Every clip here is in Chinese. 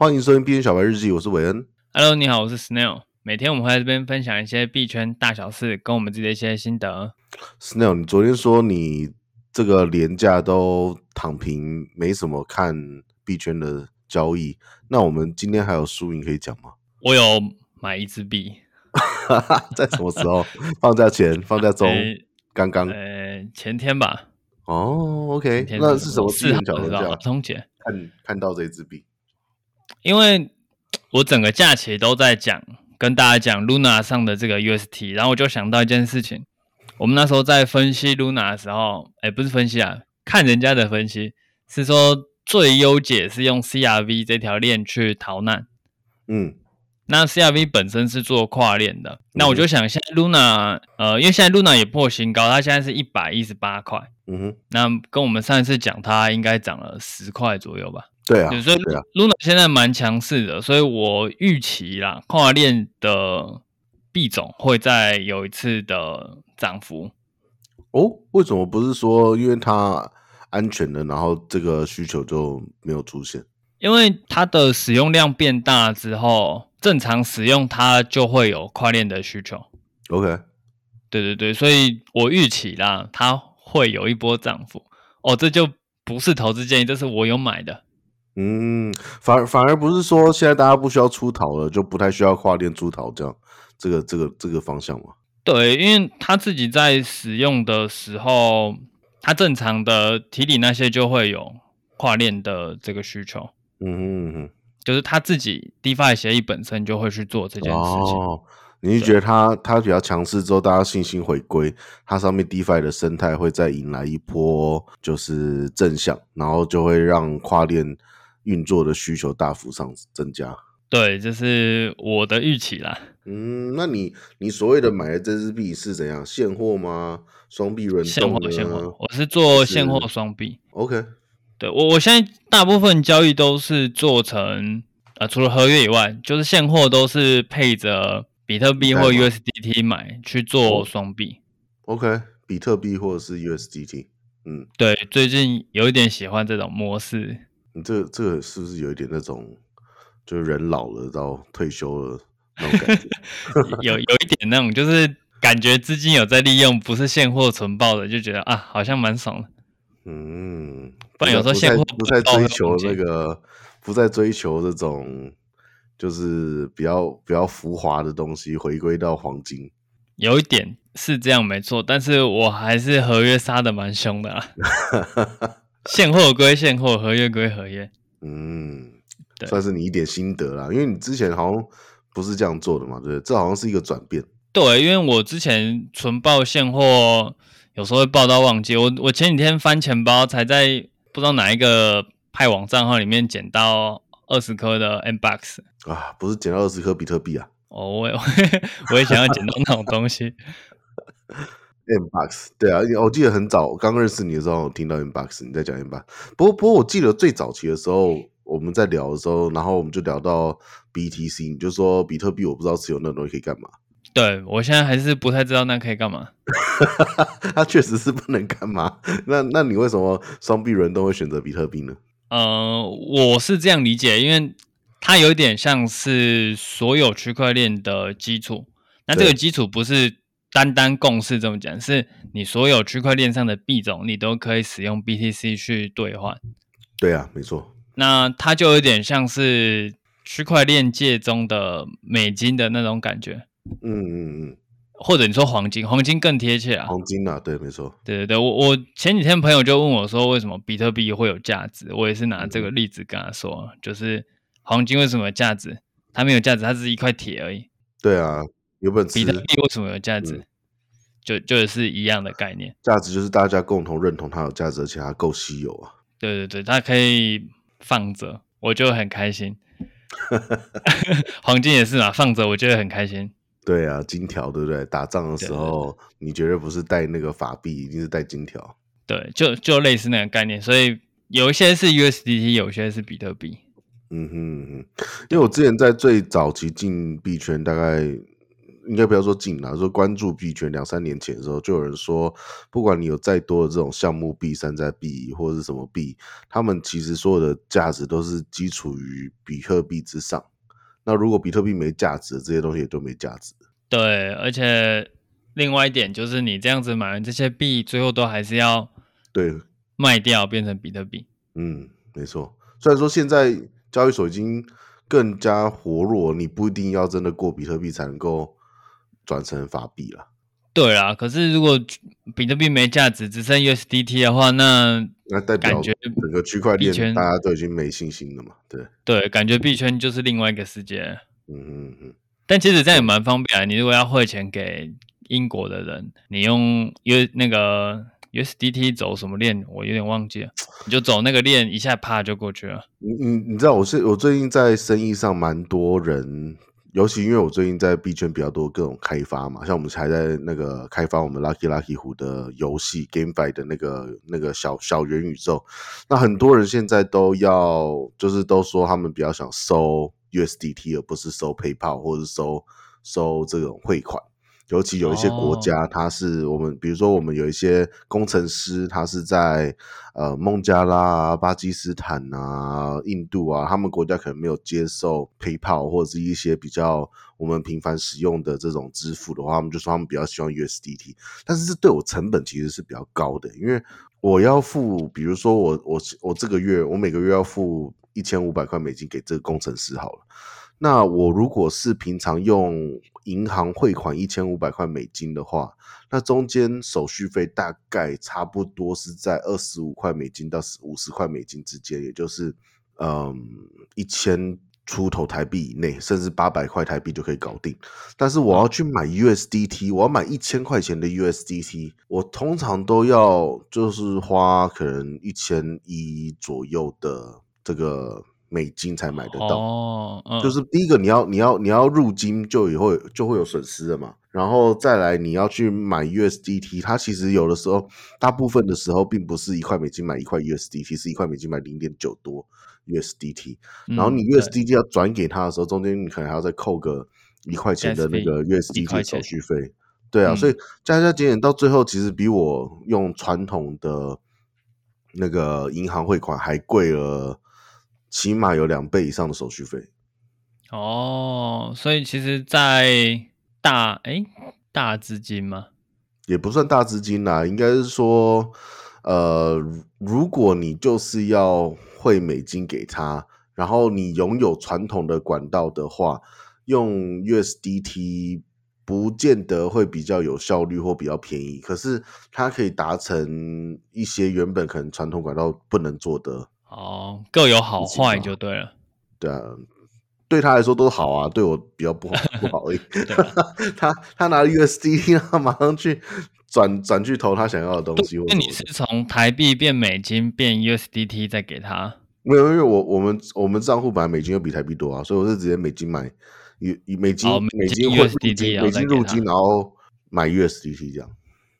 欢迎收听币圈小白日记，我是韦恩。Hello，你好，我是 Snail。每天我们会在这边分享一些币圈大小事，跟我们自己的一些心得。Snail，你昨天说你这个连假都躺平，没什么看币圈的交易，那我们今天还有输赢可以讲吗？我有买一支币，在什么时候？放假前？放假中？刚刚？呃，前天吧。哦，OK，那是什么事？四号知道吗？通姐看看到这支币。因为我整个假期都在讲，跟大家讲 Luna 上的这个 UST，然后我就想到一件事情，我们那时候在分析 Luna 的时候，哎，不是分析啊，看人家的分析是说最优解是用 CRV 这条链去逃难，嗯，那 CRV 本身是做跨链的，那我就想现在 Luna，呃，因为现在 Luna 也破新高，它现在是一百一十八块，嗯哼，那跟我们上一次讲它应该涨了十块左右吧。对啊，所以 Luna 现在蛮强势的，所以我预期啦，跨链的币种会再有一次的涨幅。哦，为什么不是说因为它安全的，然后这个需求就没有出现？因为它的使用量变大之后，正常使用它就会有跨链的需求。OK，对对对，所以我预期啦，它会有一波涨幅。哦，这就不是投资建议，这是我有买的。嗯，反反而不是说现在大家不需要出逃了，就不太需要跨链出逃这样，这个这个这个方向嘛。对，因为他自己在使用的时候，他正常的体里那些就会有跨链的这个需求。嗯哼嗯哼，就是他自己 DeFi 协议本身就会去做这件事情。哦，你是觉得他他比较强势之后，大家信心回归，它上面 DeFi 的生态会再迎来一波就是正向，然后就会让跨链。运作的需求大幅上增加，对，这是我的预期啦。嗯，那你你所谓的买的这支币是怎样？现货吗？双币轮动？现货，现货。我是做现货双币。OK，对我我现在大部分交易都是做成呃，除了合约以外，就是现货都是配着比特币或 USDT 买去做双币。OK，比特币或者是 USDT。嗯，对，最近有一点喜欢这种模式。你这这个是不是有一点那种，就是人老了到退休了那种感觉？有有一点那种，就是感觉资金有在利用，不是现货存报的，就觉得啊，好像蛮爽的。嗯，不然有时候现货不再追求那个，不再追求这种，就是比较比较浮华的东西，回归到黄金。有一点是这样没错，但是我还是合约杀的蛮凶的啊。现货归现货，合约归合约。嗯，对，算是你一点心得啦。因为你之前好像不是这样做的嘛，对不对？这好像是一个转变。对，因为我之前纯报现货，有时候会报到忘记。我我前几天翻钱包，才在不知道哪一个派网账号里面捡到二十颗的 MBOX 啊，不是捡到二十颗比特币啊？哦，我也 我也想要捡到那种东西。Mbox 对啊，我记得很早刚认识你的时候，我听到 Mbox 你在讲 Mbox。不过不过，我记得最早期的时候，我们在聊的时候，然后我们就聊到 BTC，你就说比特币我不知道持有那东西可以干嘛。对，我现在还是不太知道那可以干嘛。它确实是不能干嘛。那那你为什么双币人都会选择比特币呢？呃，我是这样理解，因为它有点像是所有区块链的基础。那这个基础不是。单单共识这么讲，是你所有区块链上的币种，你都可以使用 BTC 去兑换。对啊，没错。那它就有点像是区块链界中的美金的那种感觉。嗯嗯嗯。或者你说黄金，黄金更贴切啊。黄金啊，对，没错。对对对，我我前几天朋友就问我说，为什么比特币会有价值？我也是拿这个例子跟他说，就是黄金为什么有价值？它没有价值，它只是一块铁而已。对啊。有本比特币为什么有价值？嗯、就就是一样的概念，价值就是大家共同认同它有价值，而且它够稀有啊。对对对，它可以放着，我就很开心。黄金也是嘛，放着我觉得很开心。对啊，金条对不对？打仗的时候，你绝对不是带那个法币，一定是带金条。对，就就类似那个概念，所以有一些是 USDT，有些是比特币。嗯哼嗯哼，因为我之前在最早期进币圈，大概。因应该不要说近了，说关注币圈两三年前的时候，就有人说，不管你有再多的这种项目币、山寨币或者是什么币，他们其实所有的价值都是基础于比特币之上。那如果比特币没价值，这些东西也都没价值。对，而且另外一点就是，你这样子买完这些币，最后都还是要对卖掉变成比特币。嗯，没错。虽然说现在交易所已经更加活络，你不一定要真的过比特币才能够转成法币了。对啊，可是如果比特币没价值，只剩 USDT 的话，那那代表整个区块链大家都已经没信心了嘛？对对，感觉币圈就是另外一个世界。嗯嗯嗯。但其实这样也蛮方便啊！你如果要汇钱给英国的人，你用 U 那个 USDT 走什么链，我有点忘记了，你就走那个链，一下啪就过去了。你你你知道，我是我最近在生意上蛮多人。尤其因为我最近在币圈比较多各种开发嘛，像我们还在那个开发我们 Lucky Lucky 虎的游戏 GameFi 的那个那个小小元宇宙，那很多人现在都要就是都说他们比较想收 USDT，而不是收 PayPal 或者是收收这种汇款。尤其有一些国家，它是我们，比如说我们有一些工程师，他是在呃孟加拉啊、巴基斯坦啊、印度啊，他们国家可能没有接受 PayPal 或者是一些比较我们频繁使用的这种支付的话，他们就说他们比较喜欢 USDT。但是这对我成本其实是比较高的，因为我要付，比如说我我我这个月我每个月要付一千五百块美金给这个工程师好了。那我如果是平常用银行汇款一千五百块美金的话，那中间手续费大概差不多是在二十五块美金到五十块美金之间，也就是嗯一千出头台币以内，甚至八百块台币就可以搞定。但是我要去买 USDT，我要买一千块钱的 USDT，我通常都要就是花可能一千一左右的这个。美金才买得到，哦嗯、就是第一个你要你要你要入金就以后就会有损失了嘛，然后再来你要去买 USDT，它其实有的时候大部分的时候并不是一块美金买一块 USDT，是一块美金买零点九多 USDT，然后你 USDT 要转给他的时候，嗯、中间你可能还要再扣个一块钱的那个 USDT 手续费，对啊，嗯、所以加加减减到最后，其实比我用传统的那个银行汇款还贵了。起码有两倍以上的手续费哦，所以其实，在大哎、欸、大资金吗？也不算大资金啦，应该是说，呃，如果你就是要汇美金给他，然后你拥有传统的管道的话，用 USDT 不见得会比较有效率或比较便宜，可是它可以达成一些原本可能传统管道不能做的。哦，各有好坏就对了。对啊，对他来说都好啊，对我比较不好，不好而已。他他拿 USDT，他马上去转转去投他想要的东西。那你是从台币变美金变 USDT 再给他？没有，因为我我们我们账户本来美金又比台币多啊，所以我是直接美金买，以以美金美金 USDT 美金入金，然后买 USDT 这样。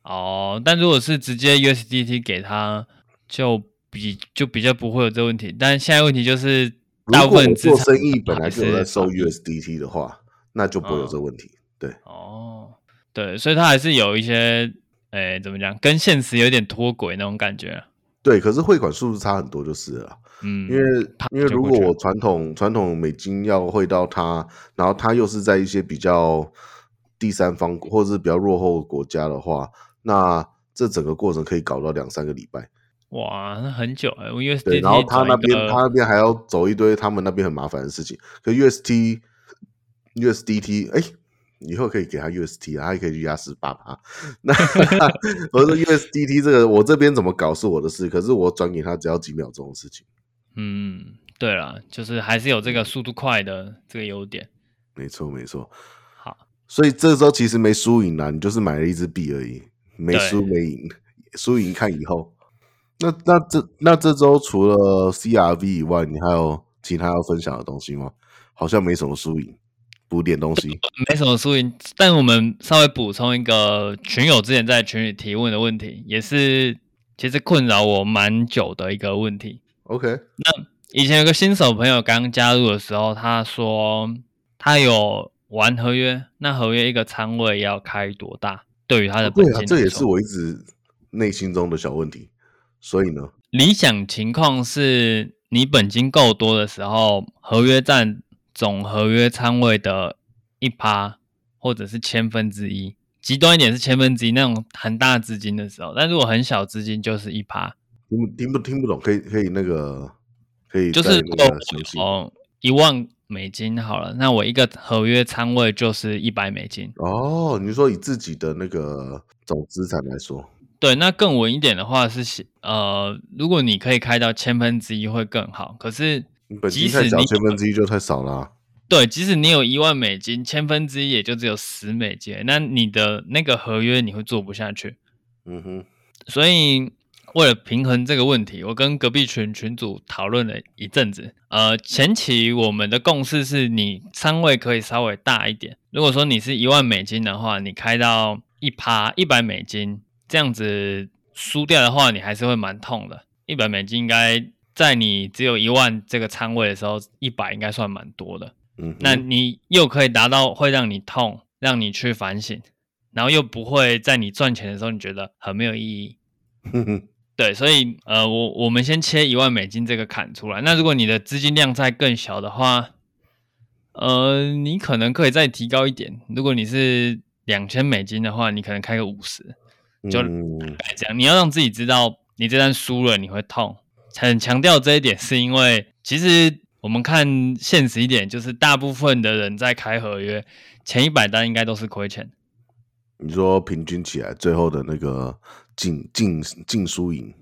哦，但如果是直接 USDT 给他，就。比就比较不会有这个问题，但现在问题就是，大部分做生意本来就在收 USDT 的话，那就不会有这个问题。哦、对，哦，对，所以它还是有一些，诶，怎么讲，跟现实有点脱轨那种感觉。对，可是汇款速度差很多就是了。嗯，因为因为如果我传统传统美金要汇到它，然后它又是在一些比较第三方或者是比较落后的国家的话，那这整个过程可以搞到两三个礼拜。哇，那很久哎，我 USDT 对，然后他那边他那边还要走一堆他们那边很麻烦的事情。可 UST USDT 哎，以后可以给他 UST 啊，他也可以去压十八趴。那 我说 USDT 这个我这边怎么搞是我的事，可是我转给他只要几秒钟的事情。嗯，对了，就是还是有这个速度快的这个优点。没错没错。好，所以这时候其实没输赢啦，你就是买了一支币而已，没输没赢，输赢看以后。那那这那这周除了 CRV 以外，你还有其他要分享的东西吗？好像没什么输赢，补点东西，没什么输赢。但我们稍微补充一个群友之前在群里提问的问题，也是其实困扰我蛮久的一个问题。OK，那以前有个新手朋友刚加入的时候，他说他有玩合约，那合约一个仓位要开多大？对于他的本金，对啊，这也是我一直内心中的小问题。所以呢，理想情况是你本金够多的时候，合约占总合约仓位的一趴，或者是千分之一。极端一点是千分之一那种很大资金的时候，但如果很小资金就是一趴。听听不听不懂？可以可以那个可以就是哦一万美金好了，那我一个合约仓位就是一百美金。哦，你说以自己的那个总资产来说，对，那更稳一点的话是呃，如果你可以开到千分之一会更好。可是即使你千分之一就太少了啊。对，即使你有一万美金，千分之一也就只有十美金，那你的那个合约你会做不下去。嗯哼，所以为了平衡这个问题，我跟隔壁群群主讨论了一阵子。呃，前期我们的共识是你仓位可以稍微大一点。如果说你是一万美金的话，你开到一趴一百美金，这样子输掉的话，你还是会蛮痛的。一百美金应该在你只有一万这个仓位的时候，一百应该算蛮多的。嗯，那你又可以达到会让你痛，让你去反省，然后又不会在你赚钱的时候你觉得很没有意义。哼哼，对，所以呃，我我们先切一万美金这个坎出来。那如果你的资金量再更小的话，呃，你可能可以再提高一点。如果你是两千美金的话，你可能开个五十，就这样。你要让自己知道，你这单输了你会痛。很强调这一点，是因为其实。我们看现实一点，就是大部分的人在开合约前一百单应该都是亏钱。你说平均起来，最后的那个净净净输赢？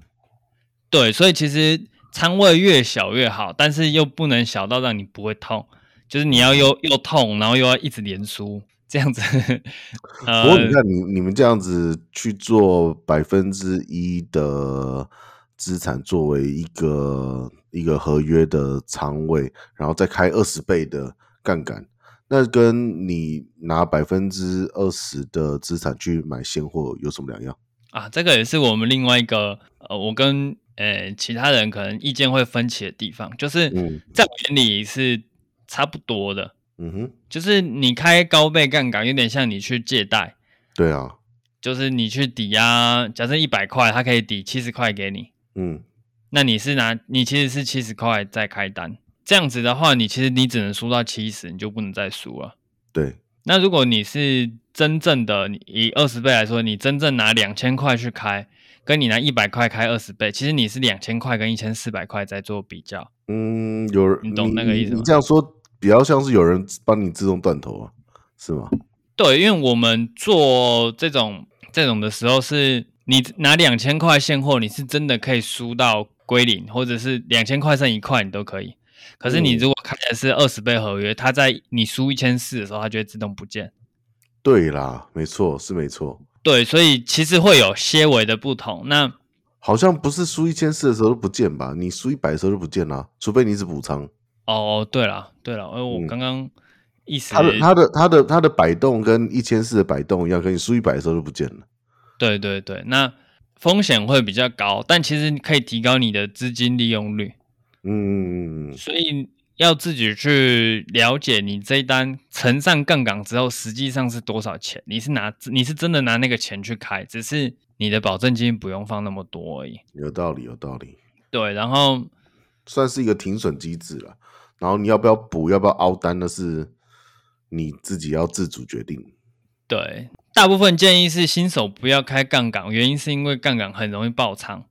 对，所以其实仓位越小越好，但是又不能小到让你不会痛，就是你要又又痛，然后又要一直连输这样子。不过你看你你们这样子去做百分之一的资产作为一个。一个合约的仓位，然后再开二十倍的杠杆，那跟你拿百分之二十的资产去买现货有什么两样啊？这个也是我们另外一个呃，我跟呃其他人可能意见会分歧的地方，就是在我眼里是差不多的。嗯哼，就是你开高倍杠杆，有点像你去借贷。对啊，就是你去抵押，假设一百块，他可以抵七十块给你。嗯。那你是拿你其实是七十块在开单，这样子的话，你其实你只能输到七十，你就不能再输了。对。那如果你是真正的以二十倍来说，你真正拿两千块去开，跟你拿一百块开二十倍，其实你是两千块跟一千四百块在做比较。嗯，有人你懂那个意思吗？你这样说比较像是有人帮你自动断头啊，是吗？对，因为我们做这种这种的时候，是你拿两千块现货，你是真的可以输到。归零，或者是两千块剩一块，你都可以。可是你如果开的是二十倍合约，它在你输一千四的时候，它就会自动不见。对啦，没错，是没错。对，所以其实会有些微的不同。那好像不是输一千四的时候都不见吧？你输一百的时候就不见啦，除非你是补仓。哦，对了，对了，因为我刚刚意思，他的他的他的他的摆动跟一千四的摆动一样，跟你输一百的时候就不见了。对对对，那。风险会比较高，但其实可以提高你的资金利用率。嗯，所以要自己去了解你这一单乘上杠杆之后，实际上是多少钱。你是拿你是真的拿那个钱去开，只是你的保证金不用放那么多而已。有道理，有道理。对，然后算是一个停损机制了。然后你要不要补，要不要凹单，那是你自己要自主决定。对。大部分建议是新手不要开杠杆，原因是因为杠杆很容易爆仓。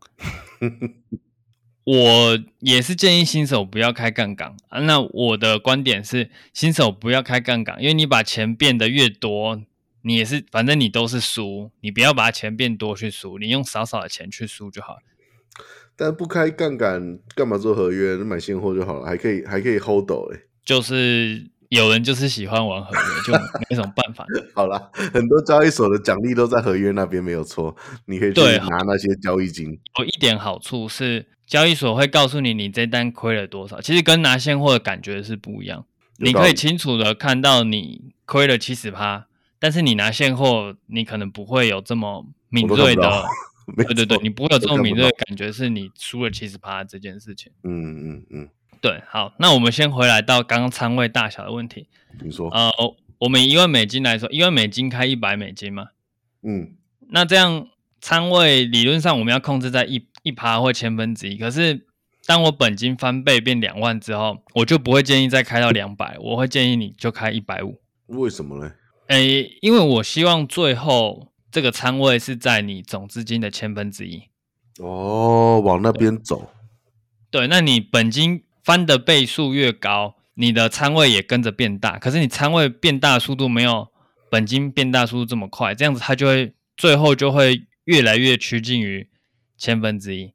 我也是建议新手不要开杠杆啊。那我的观点是，新手不要开杠杆，因为你把钱变得越多，你也是反正你都是输。你不要把钱变多去输，你用少少的钱去输就好。但不开杠杆，干嘛做合约？买现货就好了，还可以还可以 hold 哎。就是。有人就是喜欢玩合约，就没什么办法。好啦，很多交易所的奖励都在合约那边，没有错。你可以去拿那些交易金。有一点好处是，交易所会告诉你你这单亏了多少，其实跟拿现货的感觉是不一样。你可以清楚的看到你亏了七十趴，但是你拿现货，你可能不会有这么敏锐的。对对对，你不会有这种敏锐的感觉，是你输了七十趴这件事情。嗯嗯嗯。对，好，那我们先回来到刚刚仓位大小的问题。你说，呃，我们一万美金来说，一万美金开一百美金嘛，嗯，那这样仓位理论上我们要控制在一一趴或千分之一，可是当我本金翻倍变两万之后，我就不会建议再开到两百，我会建议你就开一百五。为什么呢？诶，因为我希望最后这个仓位是在你总资金的千分之一。哦，往那边走。对，那你本金翻的倍数越高，你的仓位也跟着变大。可是你仓位变大速度没有本金变大速度这么快，这样子它就会最后就会越来越趋近于千分之一。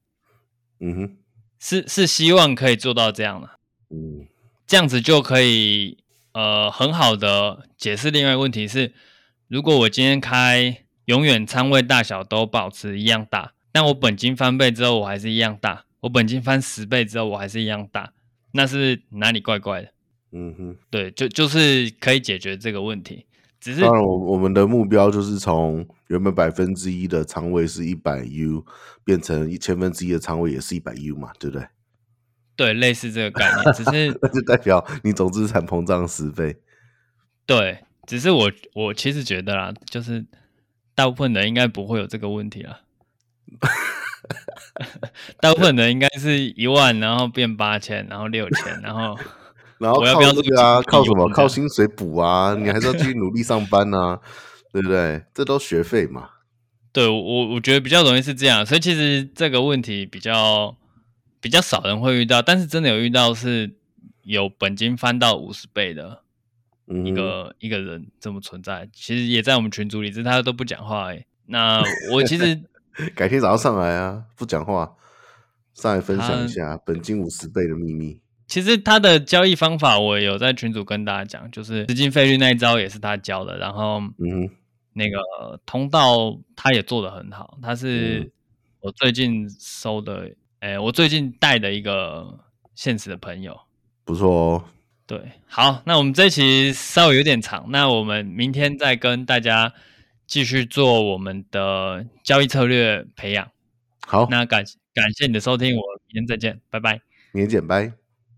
嗯哼，是是希望可以做到这样的。嗯，这样子就可以呃很好的解释另外一个问题是，如果我今天开永远仓位大小都保持一样大。但我本金翻倍之后，我还是一样大。我本金翻十倍之后，我还是一样大。那是哪里怪怪的？嗯哼，对，就就是可以解决这个问题。只是当然，我我们的目标就是从原本百分之一的仓位是一百 U，变成一千分之一的仓位也是一百 U 嘛，对不对？对，类似这个概念。只是那就代表你总资产膨胀十倍。对，只是我我其实觉得啦，就是大部分人应该不会有这个问题啊。大部分人应该是一万，然后变八千，然后六千，然后 然后靠这个啊，靠什么？靠薪水补啊？你还是要继续努力上班啊，对不对？这都学费嘛。对，我我觉得比较容易是这样，所以其实这个问题比较比较少人会遇到，但是真的有遇到是有本金翻到五十倍的一个、嗯、一个人这么存在，其实也在我们群组里，只是他都不讲话哎。那我其实。改天早上上来啊，不讲话，上来分享一下本金五十倍的秘密。其实他的交易方法我有在群组跟大家讲，就是资金费率那一招也是他教的，然后嗯，那个通道他也做的很好，他是我最近收的，哎、欸，我最近带的一个现实的朋友，不错哦。对，好，那我们这一期稍微有点长，那我们明天再跟大家。继续做我们的交易策略培养。好，那感感谢你的收听，我明天再见，拜拜。明天见，拜。